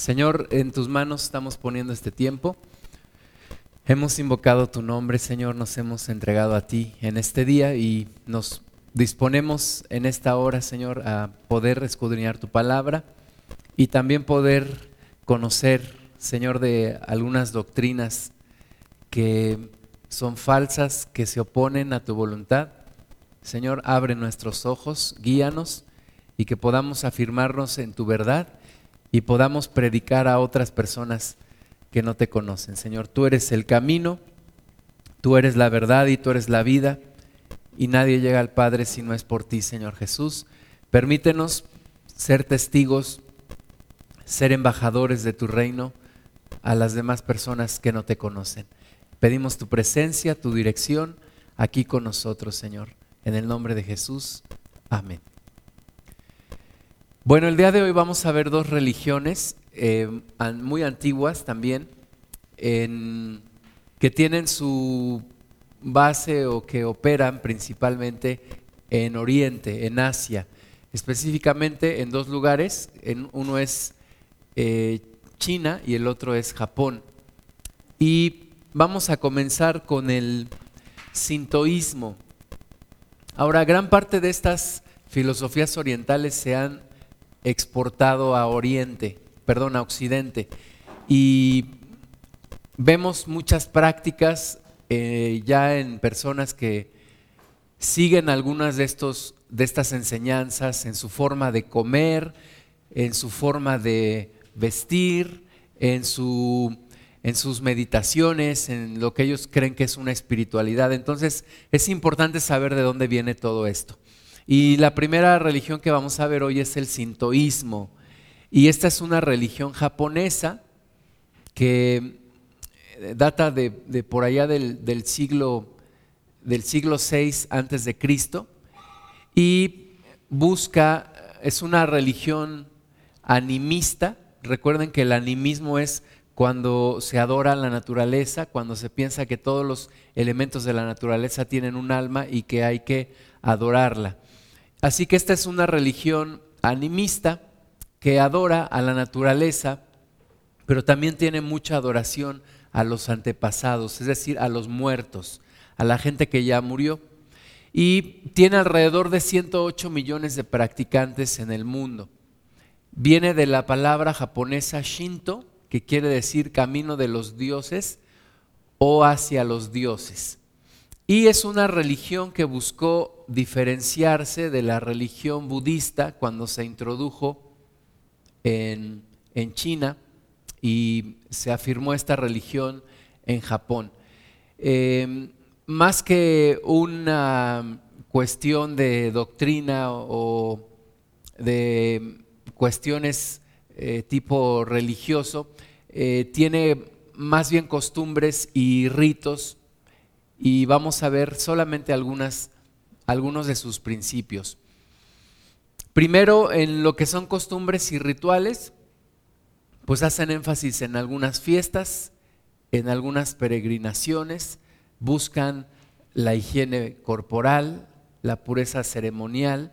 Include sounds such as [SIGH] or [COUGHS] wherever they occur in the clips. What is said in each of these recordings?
Señor, en tus manos estamos poniendo este tiempo. Hemos invocado tu nombre, Señor, nos hemos entregado a ti en este día y nos disponemos en esta hora, Señor, a poder escudriñar tu palabra y también poder conocer, Señor, de algunas doctrinas que son falsas, que se oponen a tu voluntad. Señor, abre nuestros ojos, guíanos y que podamos afirmarnos en tu verdad y podamos predicar a otras personas que no te conocen. Señor, tú eres el camino, tú eres la verdad y tú eres la vida y nadie llega al Padre si no es por ti, Señor Jesús. Permítenos ser testigos, ser embajadores de tu reino a las demás personas que no te conocen. Pedimos tu presencia, tu dirección aquí con nosotros, Señor. En el nombre de Jesús. Amén. Bueno, el día de hoy vamos a ver dos religiones eh, muy antiguas también, que tienen su base o que operan principalmente en Oriente, en Asia, específicamente en dos lugares, en, uno es eh, China y el otro es Japón. Y vamos a comenzar con el sintoísmo. Ahora, gran parte de estas filosofías orientales se han exportado a Oriente, perdón, a Occidente. Y vemos muchas prácticas eh, ya en personas que siguen algunas de, estos, de estas enseñanzas en su forma de comer, en su forma de vestir, en, su, en sus meditaciones, en lo que ellos creen que es una espiritualidad. Entonces es importante saber de dónde viene todo esto. Y la primera religión que vamos a ver hoy es el sintoísmo. Y esta es una religión japonesa que eh, data de, por allá del, siglo del siglo VI antes de Cristo y busca es una religión animista. Recuerden que el animismo es cuando se adora la naturaleza, cuando se piensa que todos los elementos de la naturaleza tienen un alma y que hay que adorarla. Así que esta es una religión animista que adora a la naturaleza, pero también tiene mucha adoración a los antepasados, es decir, a los muertos, a la gente que ya murió. Y tiene alrededor de 108 millones de practicantes en el mundo. Viene de la palabra japonesa Shinto, que quiere decir camino de los dioses o hacia los dioses. Y es una religión que buscó diferenciarse de la religión budista cuando se introdujo en, China y se afirmó esta religión en Japón. Em, más que una cuestión de doctrina o de cuestiones eh, tipo religioso, eh, tiene más bien costumbres y ritos y vamos a ver solamente algunos de sus principios. Primero, en lo que son costumbres y rituales, pues hacen énfasis en algunas fiestas, en algunas peregrinaciones, buscan la higiene corporal, la pureza ceremonial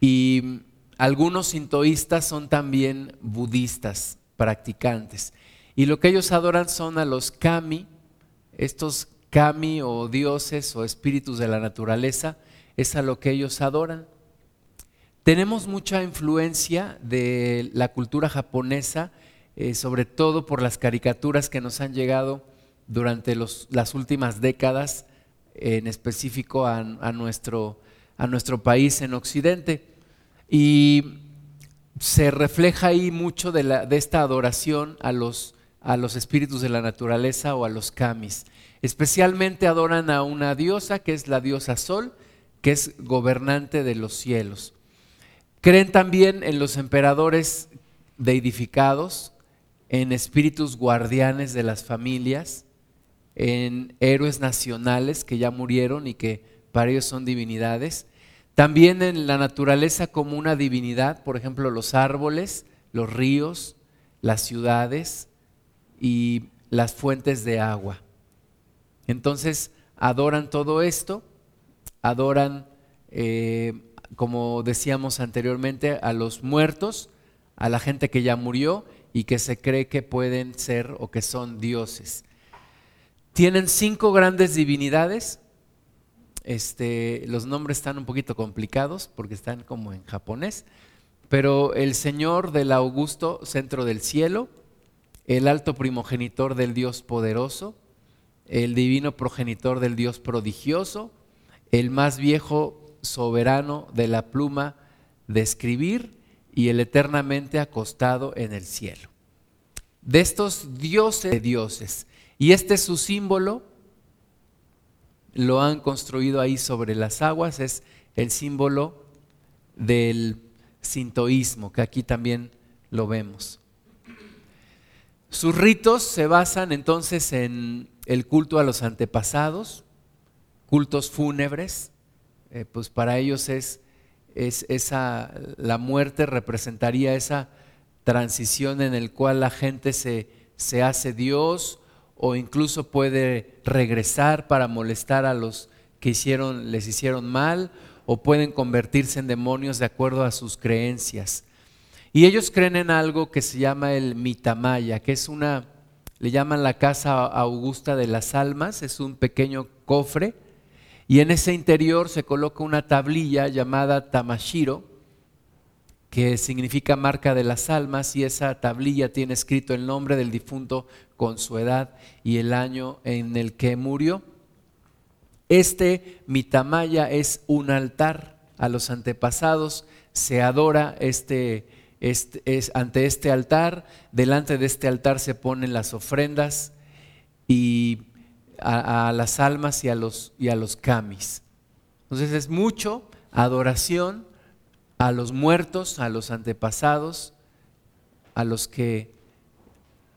y algunos sintoístas son también budistas practicantes. Y lo que ellos adoran son a los kami, estos kami o dioses o espíritus de la naturaleza, es a lo que ellos adoran. Tenemos mucha influencia de la cultura japonesa, eh, sobre todo por las caricaturas que nos han llegado durante las últimas décadas, en específico a, nuestro, a nuestro país en Occidente. Y se refleja ahí mucho de, esta adoración a los, a los espíritus de la naturaleza o a los kamis. Especialmente adoran a una diosa que es la diosa Sol, que es gobernante de los cielos. Creen también en los emperadores deidificados, en espíritus guardianes de las familias, en héroes nacionales que ya murieron y que para ellos son divinidades. También en la naturaleza como una divinidad, por ejemplo, los árboles, los ríos, las ciudades y las fuentes de agua. Entonces adoran todo esto, adoran, eh, como decíamos anteriormente, a los muertos, a la gente que ya murió y que se cree que pueden ser o que son dioses. Tienen cinco grandes divinidades. Este, los nombres están un poquito complicados porque están como en japonés, pero el Señor del augusto centro del cielo, el alto primogenitor del Dios poderoso, el divino progenitor del Dios prodigioso, el más viejo soberano de la pluma de escribir y el eternamente acostado en el cielo. De estos dioses de dioses. Y este es su símbolo, lo han construido ahí sobre las aguas, es el símbolo del sintoísmo, que aquí también lo vemos. Sus ritos se basan entonces en el culto a los antepasados, cultos fúnebres, eh, pues para ellos es, es esa, la muerte representaría esa transición en el cual la gente se, se hace Dios o incluso puede regresar para molestar a los que hicieron, les hicieron mal o pueden convertirse en demonios de acuerdo a sus creencias. Y ellos creen en algo que se llama el mitamaya, que es una, le llaman la casa augusta de las almas, es un pequeño cofre, y en ese interior se coloca una tablilla llamada tamashiro, que significa marca de las almas, y esa tablilla tiene escrito el nombre del difunto con su edad y el año en el que murió. Este mitamaya es un altar a los antepasados, se adora este este, es, ante este altar, delante de este altar se ponen las ofrendas y a, las almas y a los, y a los camis. Entonces es mucho adoración a los muertos, a los antepasados, a los que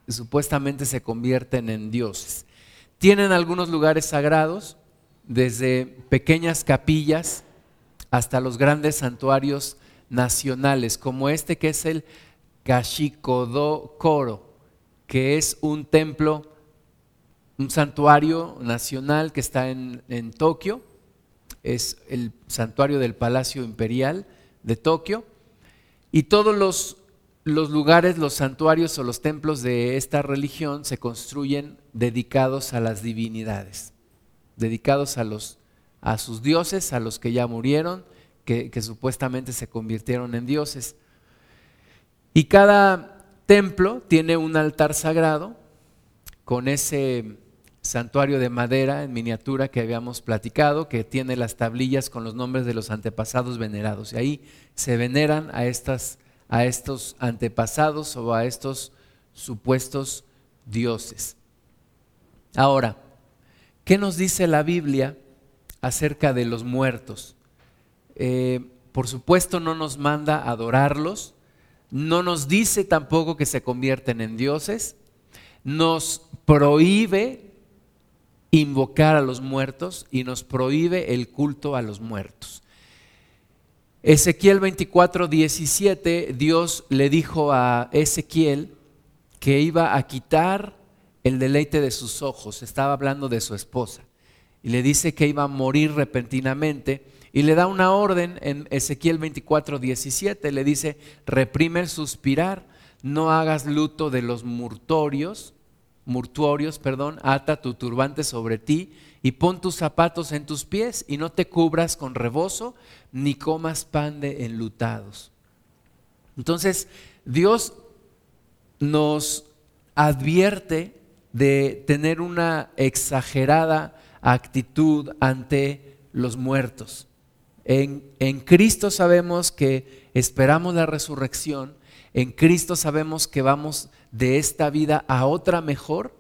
supuestamente se convierten en dioses. Tienen algunos lugares sagrados, desde pequeñas capillas hasta los grandes santuarios nacionales, como este que es el Kashikodo Koro, que es un templo, un santuario nacional que está en, en Tokio, es el santuario del Palacio Imperial de Tokio, y todos los, los lugares, los santuarios o los templos de esta religión se construyen dedicados a las divinidades, dedicados a los a sus dioses, a los que ya murieron, que, supuestamente se convirtieron en dioses. Y cada templo tiene un altar sagrado con ese santuario de madera en miniatura que habíamos platicado, que tiene las tablillas con los nombres de los antepasados venerados. Y ahí se veneran a, estas, a estos antepasados o a estos supuestos dioses. Ahora, ¿qué nos dice la Biblia acerca de los muertos? Eh, por supuesto no nos manda adorarlos, no nos dice tampoco que se convierten en dioses, nos prohíbe invocar a los muertos y nos prohíbe el culto a los muertos. Ezequiel 24, 17, Dios le dijo a Ezequiel que iba a quitar el deleite de sus ojos, estaba hablando de su esposa, y le dice que iba a morir repentinamente y le da una orden en Ezequiel 24, 17. Le dice, reprime el suspirar, no hagas luto de los murtorios, murtuorios, perdón, ata tu turbante sobre ti y pon tus zapatos en tus pies y no te cubras con rebozo ni comas pan de enlutados. Entonces, Dios nos advierte de tener una exagerada actitud ante los muertos. En, Cristo sabemos que esperamos la resurrección, en Cristo sabemos que vamos de esta vida a otra mejor,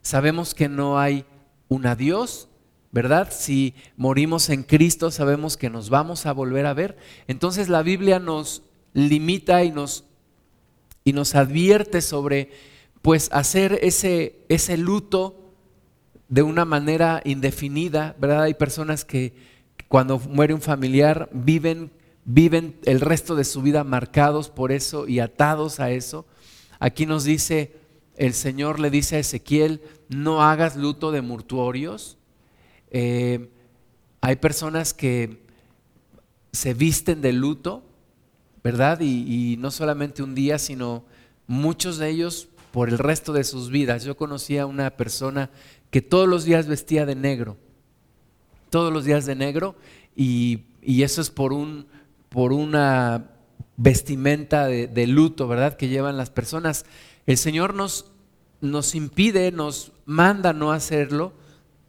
sabemos que no hay un adiós, ¿verdad? Si morimos en Cristo sabemos que nos vamos a volver a ver. Entonces la Biblia nos limita y nos, y nos advierte sobre pues hacer ese, ese luto de una manera indefinida, ¿verdad? Hay personas que cuando muere un familiar, viven, viven el resto de su vida marcados por eso y atados a eso. Aquí nos dice, el Señor le dice a Ezequiel, no hagas luto de mortuorios. Eh, hay personas que se visten de luto, ¿verdad? Y, y, no solamente un día, sino muchos de ellos por el resto de sus vidas. Yo conocía a una persona que todos los días vestía de negro, todos los días de negro, y, eso es por, un, por una vestimenta de, luto, ¿verdad? Que llevan las personas. El Señor nos, nos impide, nos manda no hacerlo.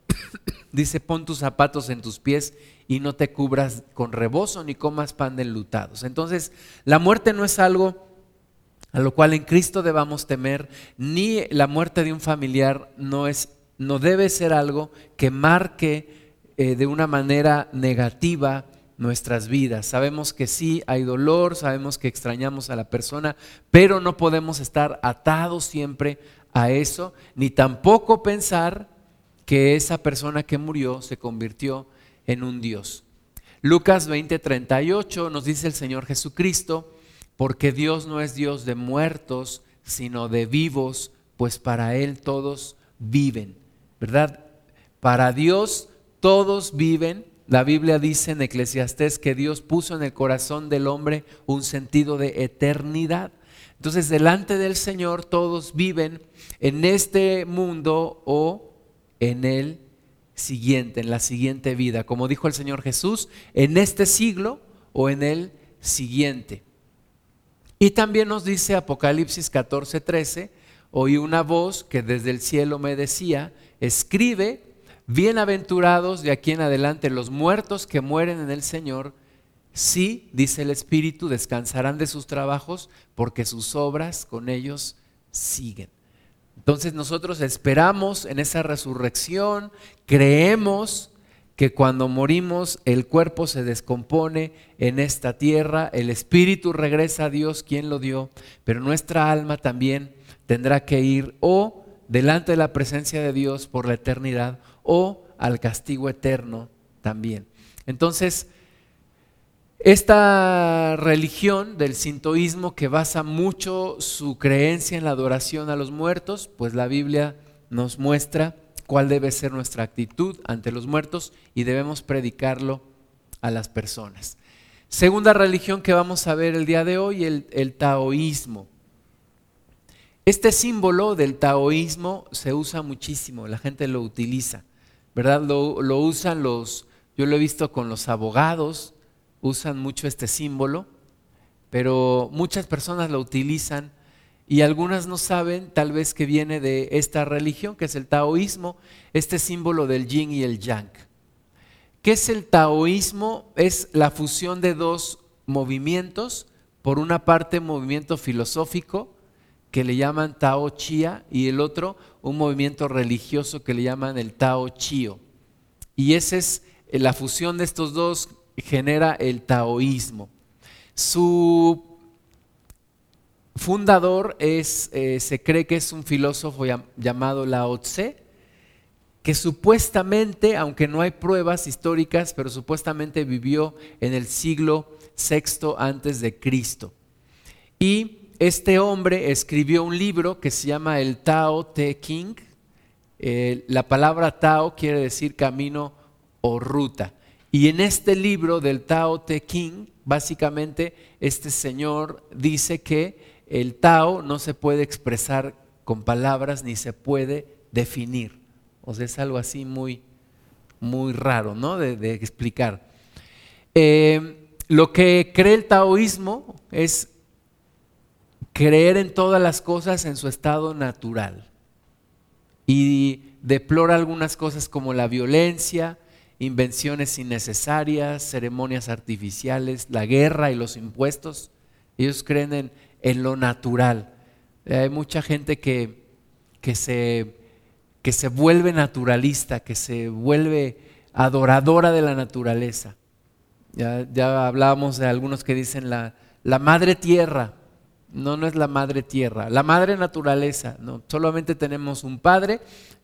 [COUGHS] Dice, pon tus zapatos en tus pies y no te cubras con rebozo ni comas pan de enlutados. Entonces, la muerte no es algo a lo cual en Cristo debamos temer, ni la muerte de un familiar no, es, no debe ser algo que marque eh, de una manera negativa nuestras vidas. Sabemos que sí hay dolor, sabemos que extrañamos a la persona, pero no podemos estar atados siempre a eso, ni tampoco pensar que esa persona que murió se convirtió en un Dios. Lucas 20:38 nos dice el Señor Jesucristo, porque Dios no es Dios de muertos, sino de vivos, pues para Él todos viven, ¿verdad? Para Dios todos viven. La Biblia dice en Eclesiastés que Dios puso en el corazón del hombre un sentido de eternidad. Entonces, delante del Señor todos viven en este mundo o en el siguiente, en la siguiente vida. Como dijo el Señor Jesús, en este siglo o en el siguiente. Y también nos dice Apocalipsis 14, 13, oí una voz que desde el cielo me decía, escribe, bienaventurados de aquí en adelante los muertos que mueren en el Señor, sí, dice el Espíritu, descansarán de sus trabajos porque sus obras con ellos siguen. Entonces nosotros esperamos en esa resurrección, creemos que cuando morimos el cuerpo se descompone en esta tierra, el espíritu regresa a Dios quien lo dio, pero nuestra alma también tendrá que ir o delante de la presencia de Dios por la eternidad o al castigo eterno también. Entonces, esta religión del sintoísmo que basa mucho su creencia en la adoración a los muertos, pues la Biblia nos muestra cuál debe ser nuestra actitud ante los muertos y debemos predicarlo a las personas. Segunda religión que vamos a ver el día de hoy, el, taoísmo. Este símbolo del taoísmo se usa muchísimo, la gente lo utiliza, ¿verdad? Lo, usan los, yo lo he visto con los abogados, usan mucho este símbolo, pero muchas personas lo utilizan y algunas no saben tal vez que viene de esta religión, que es el taoísmo, este símbolo del yin y el yang. ¿Qué es el taoísmo? Es la fusión de dos movimientos, por una parte movimiento filosófico que le llaman Tao Chia y el otro un movimiento religioso que le llaman el Tao Chio. Y esa es eh, la fusión de estos dos genera el taoísmo. Su fundador es, eh, se cree que es un filósofo llamado Lao Tse, que supuestamente, aunque no hay pruebas históricas, pero supuestamente vivió en el siglo VI antes de Cristo. Y este hombre escribió un libro que se llama el Tao Te King. Eh, la palabra Tao quiere decir camino o ruta. Y en este libro del Tao Te King, básicamente este señor dice que el Tao no se puede expresar con palabras ni se puede definir. O sea, es algo así muy, muy raro, ¿no? De, explicar. Eh, lo que cree el taoísmo es creer en todas las cosas en su estado natural. Y deplora algunas cosas como la violencia, invenciones innecesarias, ceremonias artificiales, la guerra y los impuestos. Ellos creen en lo natural. Hay mucha gente que, que, se, que se vuelve naturalista, que se vuelve adoradora de la naturaleza. Ya, ya hablábamos de algunos que dicen la, la madre tierra. No, no es la madre tierra, la madre naturaleza. No, solamente tenemos un padre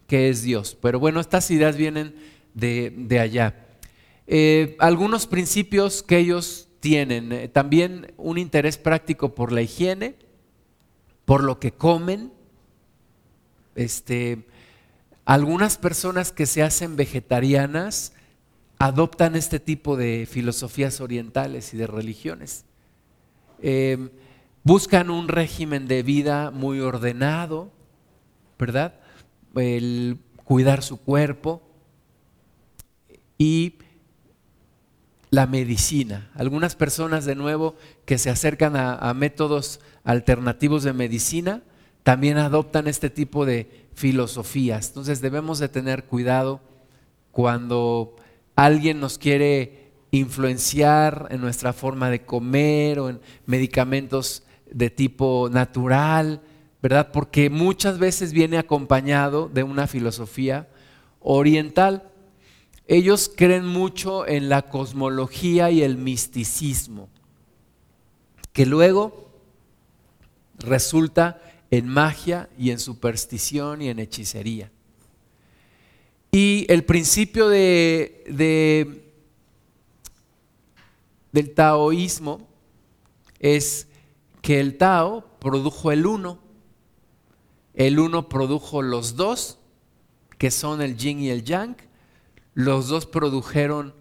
que es Dios. Pero bueno, estas ideas vienen de, allá. Eh, algunos principios que ellos tienen eh, también un interés práctico por la higiene, por lo que comen. Este, algunas personas que se hacen vegetarianas adoptan este tipo de filosofías orientales y de religiones. Em, buscan un régimen de vida muy ordenado, ¿verdad? El cuidar su cuerpo y la medicina. Algunas personas de nuevo que se acercan a, métodos alternativos de medicina también adoptan este tipo de filosofías. Entonces debemos de tener cuidado cuando alguien nos quiere influenciar en nuestra forma de comer o en medicamentos de tipo natural, ¿verdad? Porque muchas veces viene acompañado de una filosofía oriental. Ellos creen mucho en la cosmología y el misticismo, que luego resulta en magia y en superstición y en hechicería. Y el principio de, del taoísmo es que el Tao produjo el uno, el uno produjo los dos, que son el yin y el yang, los dos produjeron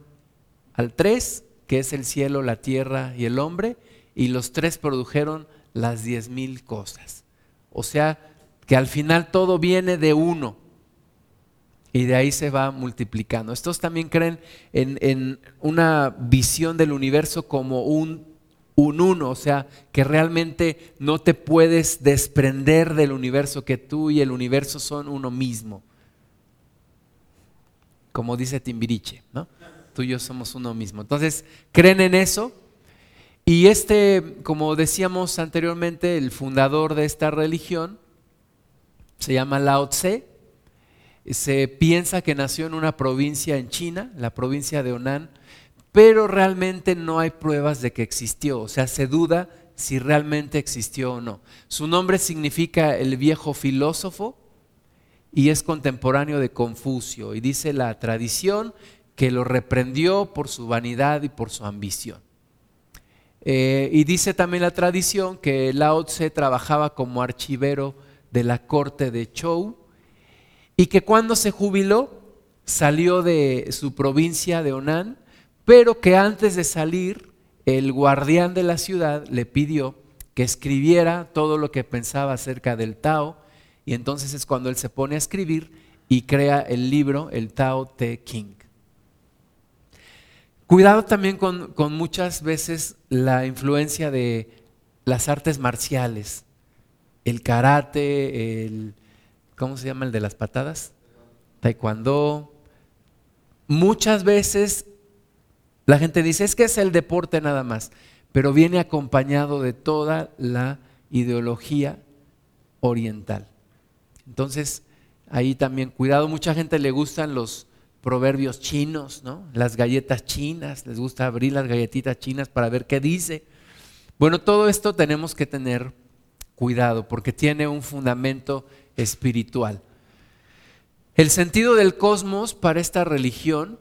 al tres, que es el cielo, la tierra y el hombre, y los tres produjeron las diez mil cosas. O sea, que al final todo viene de uno y de ahí se va multiplicando. Estos también creen en, en una visión del universo como un un uno, o sea, que realmente no te puedes desprender del universo, que tú y el universo son uno mismo. Como dice Timbiriche, ¿no? Tú y yo somos uno mismo. Entonces, creen en eso. Y este, como decíamos anteriormente, el fundador de esta religión se llama Lao Tse. Se piensa que nació en una provincia en China, la provincia de Honan pero realmente no hay pruebas de que existió, o sea, se duda si realmente existió o no. Su nombre significa el viejo filósofo y es contemporáneo de Confucio y dice la tradición que lo reprendió por su vanidad y por su ambición. Eh, y dice también la tradición que Lao Tse trabajaba como archivero de la corte de Chou y que cuando se jubiló salió de su provincia de Onan pero que antes de salir, el guardián de la ciudad le pidió que escribiera todo lo que pensaba acerca del Tao, y entonces es cuando él se pone a escribir y crea el libro, el Tao Te King. Cuidado también con, con muchas veces la influencia de las artes marciales, el karate, el, ¿cómo se llama el de las patadas? Taekwondo. Muchas veces la gente dice, es que es el deporte nada más, pero viene acompañado de toda la ideología oriental. Entonces, ahí también cuidado, mucha gente le gustan los proverbios chinos, ¿no? Las galletas chinas, les gusta abrir las galletitas chinas para ver qué dice. Bueno, todo esto tenemos que tener cuidado porque tiene un fundamento espiritual. El sentido del cosmos para esta religión,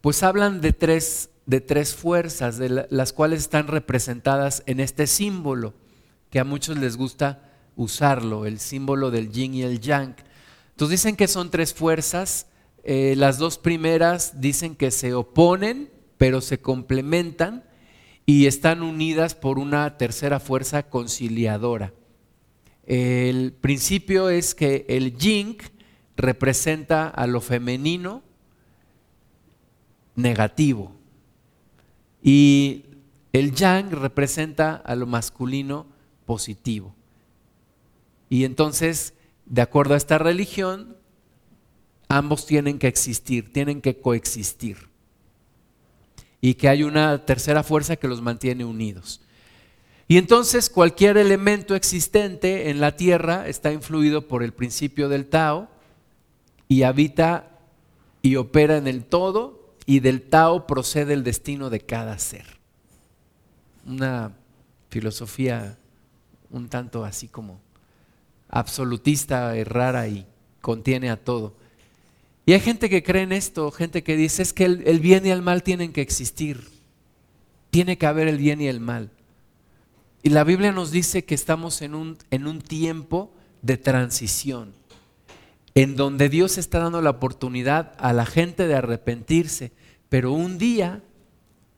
pues hablan de tres de tres fuerzas, de las cuales están representadas en este símbolo, que a muchos les gusta usarlo, el símbolo del yin y el yang. Entonces dicen que son tres fuerzas, eh, las dos primeras dicen que se oponen, pero se complementan y están unidas por una tercera fuerza conciliadora. El principio es que el yin representa a lo femenino negativo, y el yang representa a lo masculino positivo. Y entonces, de acuerdo a esta religión, ambos tienen que existir, tienen que coexistir. Y que hay una tercera fuerza que los mantiene unidos. Y entonces cualquier elemento existente en la Tierra está influido por el principio del Tao y habita y opera en el todo y del Tao procede el destino de cada ser. Una filosofía un tanto así como absolutista, rara y contiene a todo. Y hay gente que cree en esto, gente que dice es que el, bien y el mal tienen que existir, tiene que haber el bien y el mal. Y la Biblia nos dice que estamos en un, en un tiempo de transición en donde Dios está dando la oportunidad a la gente de arrepentirse, pero un día,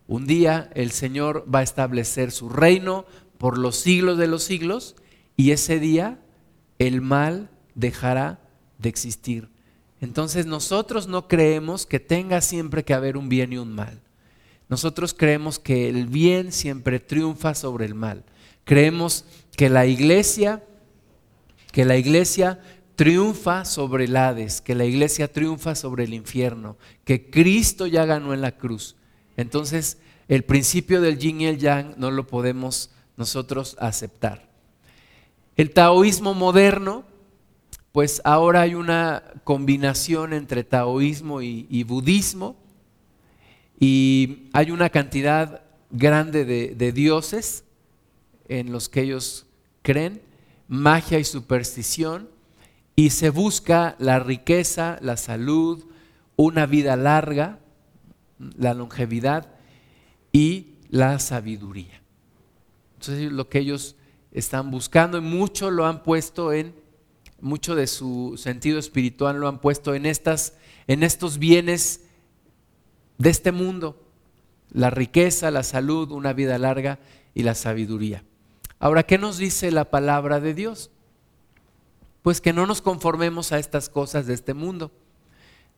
un día el Señor va a establecer su reino, por los siglos de los siglos y ese día el mal dejará de existir. Entonces nosotros no creemos que tenga siempre que haber un bien y un mal. Nosotros creemos que el bien siempre triunfa sobre el mal. Creemos que la iglesia, que la iglesia triunfa sobre el Hades, que la iglesia triunfa sobre el infierno, que Cristo ya ganó en la cruz. Entonces, el principio del yin y el yang no lo podemos nosotros aceptar. El taoísmo moderno, pues ahora hay una combinación entre taoísmo y, budismo y hay una cantidad grande de dioses en los que ellos creen, magia y superstición, y se busca la riqueza, la salud, una vida larga, la longevidad y la sabiduría. Entonces lo que ellos están buscando y mucho lo han puesto en, mucho de su sentido espiritual lo han puesto en, estas, en estos bienes de este mundo, la riqueza, la salud, una vida larga y la sabiduría. Ahora, ¿qué nos dice la palabra de Dios? Pues que no nos conformemos a estas cosas de este mundo.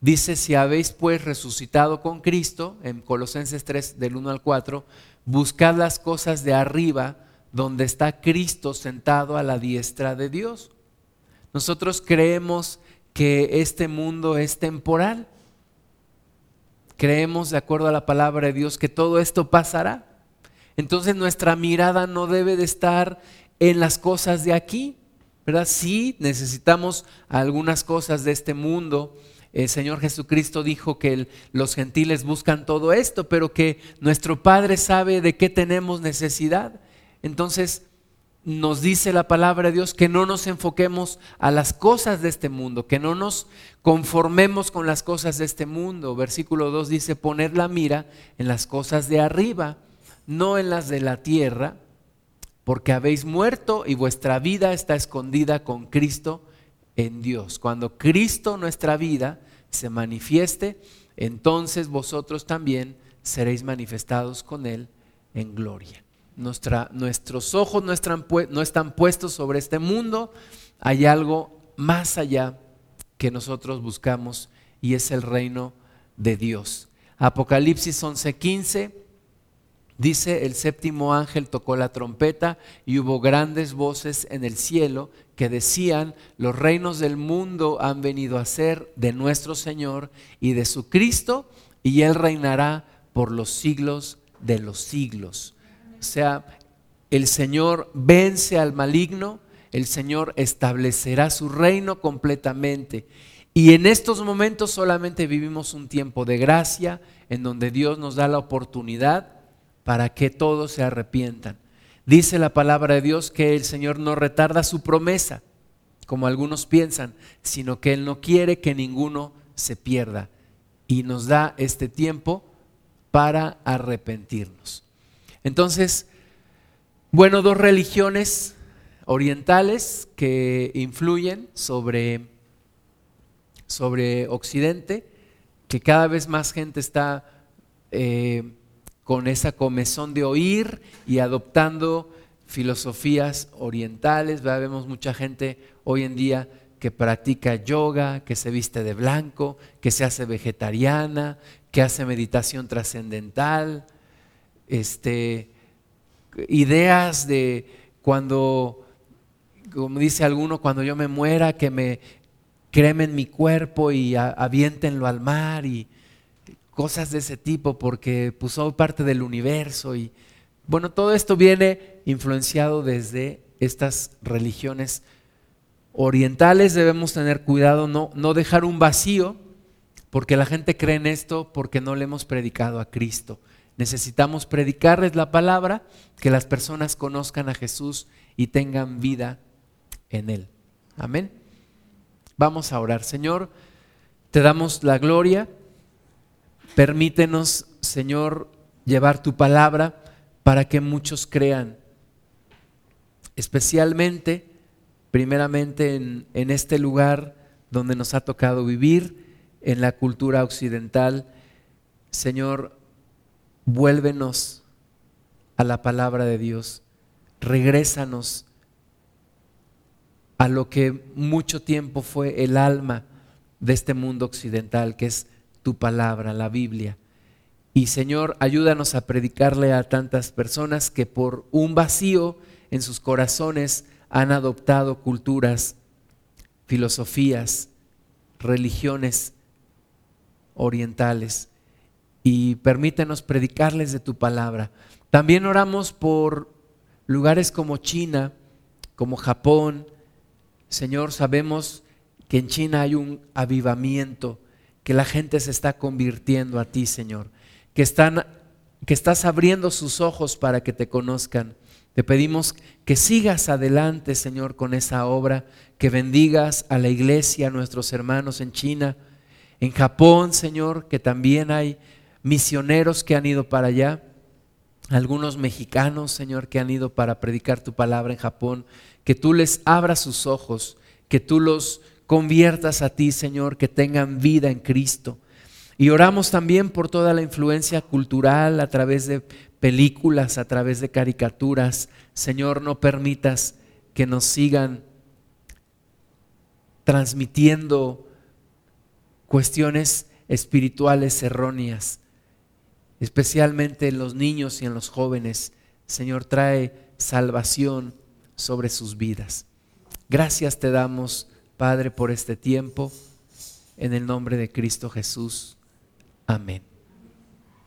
Dice, si habéis pues resucitado con Cristo, en Colosenses 3 del 1 al 4, buscad las cosas de arriba, donde está Cristo sentado a la diestra de Dios. Nosotros creemos que este mundo es temporal. Creemos, de acuerdo a la palabra de Dios, que todo esto pasará. Entonces nuestra mirada no debe de estar en las cosas de aquí, ¿verdad? Sí necesitamos algunas cosas de este mundo. El Señor Jesucristo dijo que los gentiles buscan todo esto, pero que nuestro Padre sabe de qué tenemos necesidad. Entonces nos dice la palabra de Dios que no nos enfoquemos a las cosas de este mundo, que no nos conformemos con las cosas de este mundo. Versículo 2 dice, poner la mira en las cosas de arriba no en las de la tierra, porque habéis muerto y vuestra vida está escondida con Cristo en Dios. Cuando Cristo nuestra vida se manifieste, entonces vosotros también seréis manifestados con Él en gloria. nuestros ojos no están, no están puestos sobre este mundo, hay algo más allá que nosotros buscamos y es el reino de Dios. Apocalipsis 11:15 Dice, el séptimo ángel tocó la trompeta y hubo grandes voces en el cielo que decían, los reinos del mundo han venido a ser de nuestro Señor y de su Cristo, y Él reinará por los siglos de los siglos. O sea, el Señor vence al maligno, el Señor establecerá su reino completamente. Y en estos momentos solamente vivimos un tiempo de gracia en donde Dios nos da la oportunidad para que todos se arrepientan. Dice la palabra de Dios que el Señor no retarda su promesa, como algunos piensan, sino que Él no quiere que ninguno se pierda y nos da este tiempo para arrepentirnos. Entonces, bueno, dos religiones orientales que influyen sobre, sobre Occidente, que cada vez más gente está eh, con esa comezón de oír y adoptando filosofías orientales. Vemos mucha gente hoy en día que practica yoga, que se viste de blanco, que se hace vegetariana, que hace meditación trascendental, este, ideas de cuando, como dice alguno, cuando yo me muera, que me cremen mi cuerpo y aviéntenlo al mar y cosas de ese tipo porque pues, soy parte del universo y bueno, todo esto viene influenciado desde estas religiones orientales. Debemos tener cuidado, no, no dejar un vacío, porque la gente cree en esto porque no le hemos predicado a Cristo. Necesitamos predicarles la palabra, que las personas conozcan a Jesús y tengan vida en Él. Amén. Vamos a orar. Señor, te damos la gloria Permítenos, Señor, llevar tu palabra para que muchos crean, especialmente, primeramente en, en este lugar donde nos ha tocado vivir, en la cultura occidental. Señor, vuélvenos a la palabra de Dios. regrésanos a lo que mucho tiempo fue el alma de este mundo occidental, que es tu palabra, la Biblia. Y Señor, ayúdanos a predicarle a tantas personas que por un vacío en sus corazones han adoptado culturas, filosofías, religiones orientales. Y permítenos predicarles de tu palabra. También oramos por lugares como China, como Japón. Señor, sabemos que en China hay un avivamiento, que la gente se está convirtiendo a ti, Señor, que, están, que estás abriendo sus ojos para que te conozcan. Te pedimos que sigas adelante, Señor, con esa obra, que bendigas a la iglesia, a nuestros hermanos en China, en Japón, Señor, que también hay misioneros que han ido para allá algunos mexicanos, Señor, que han ido para predicar tu palabra en Japón, que tú les abras sus ojos, que tú los conviertas a ti, Señor, que tengan vida en Cristo. Y oramos también por toda la influencia cultural a través de películas, a través de caricaturas. Señor, no permitas que nos sigan transmitiendo cuestiones espirituales erróneas especialmente en los niños y en los jóvenes. Señor, trae salvación sobre sus vidas. Gracias te damos, Padre, por este tiempo. En el nombre de Cristo Jesús. Amén.